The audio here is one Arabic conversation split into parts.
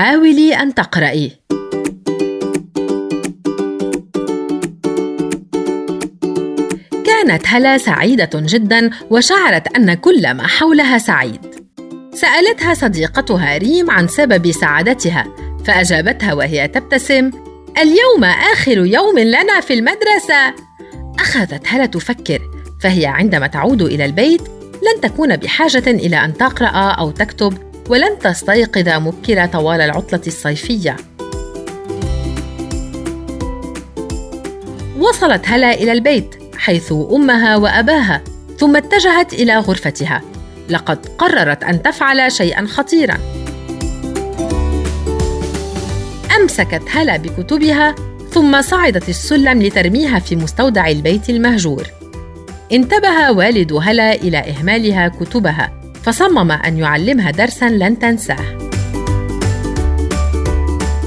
حاولي أن تقرأي. كانت هلا سعيدة جدا وشعرت أن كل ما حولها سعيد. سألتها صديقتها ريم عن سبب سعادتها فأجابتها وهي تبتسم اليوم آخر يوم لنا في المدرسة. أخذت هلا تفكر فهي عندما تعود إلى البيت لن تكون بحاجة إلى أن تقرأ أو تكتب. ولن تستيقظ مبكرة طوال العطلة الصيفية. وصلت هلا إلى البيت حيث أمها وأباها ثم اتجهت إلى غرفتها. لقد قررت أن تفعل شيئا خطيرا. أمسكت هلا بكتبها ثم صعدت السلم لترميها في مستودع البيت المهجور. انتبه والد هلا إلى إهمالها كتبها. فصمم أن يعلمها درسا لن تنساه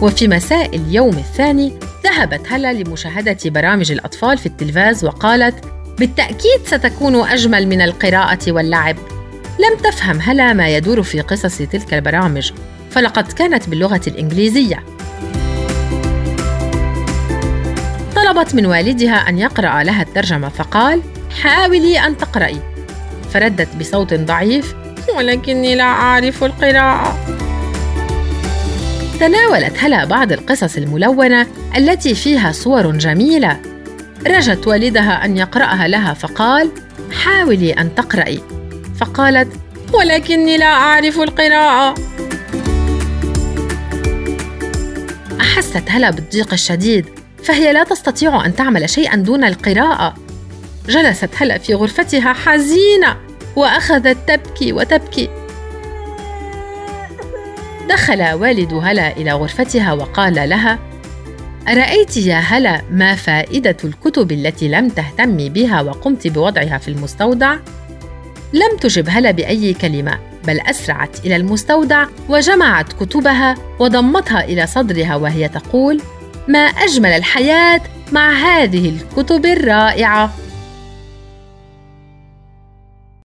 وفي مساء اليوم الثاني ذهبت هلا لمشاهدة برامج الأطفال في التلفاز وقالت: بالتأكيد ستكون أجمل من القراءة واللعب. لم تفهم هلا ما يدور في قصص تلك البرامج، فلقد كانت باللغة الإنجليزية. طلبت من والدها أن يقرأ لها الترجمة فقال: حاولي أن تقرأي. فردت بصوت ضعيف: ولكني لا أعرف القراءة. تناولت هلا بعض القصص الملونة التي فيها صور جميلة. رجت والدها أن يقرأها لها فقال حاولي أن تقرأي. فقالت ولكني لا أعرف القراءة. أحست هلا بالضيق الشديد فهي لا تستطيع أن تعمل شيئا دون القراءة. جلست هلا في غرفتها حزينة وأخذت تبكي وتبكي دخل والد هلا إلى غرفتها وقال لها أرأيت يا هلا ما فائدة الكتب التي لم تهتمي بها وقمت بوضعها في المستودع؟ لم تجب هلا بأي كلمة بل أسرعت إلى المستودع وجمعت كتبها وضمتها إلى صدرها وهي تقول: ما أجمل الحياة مع هذه الكتب الرائعة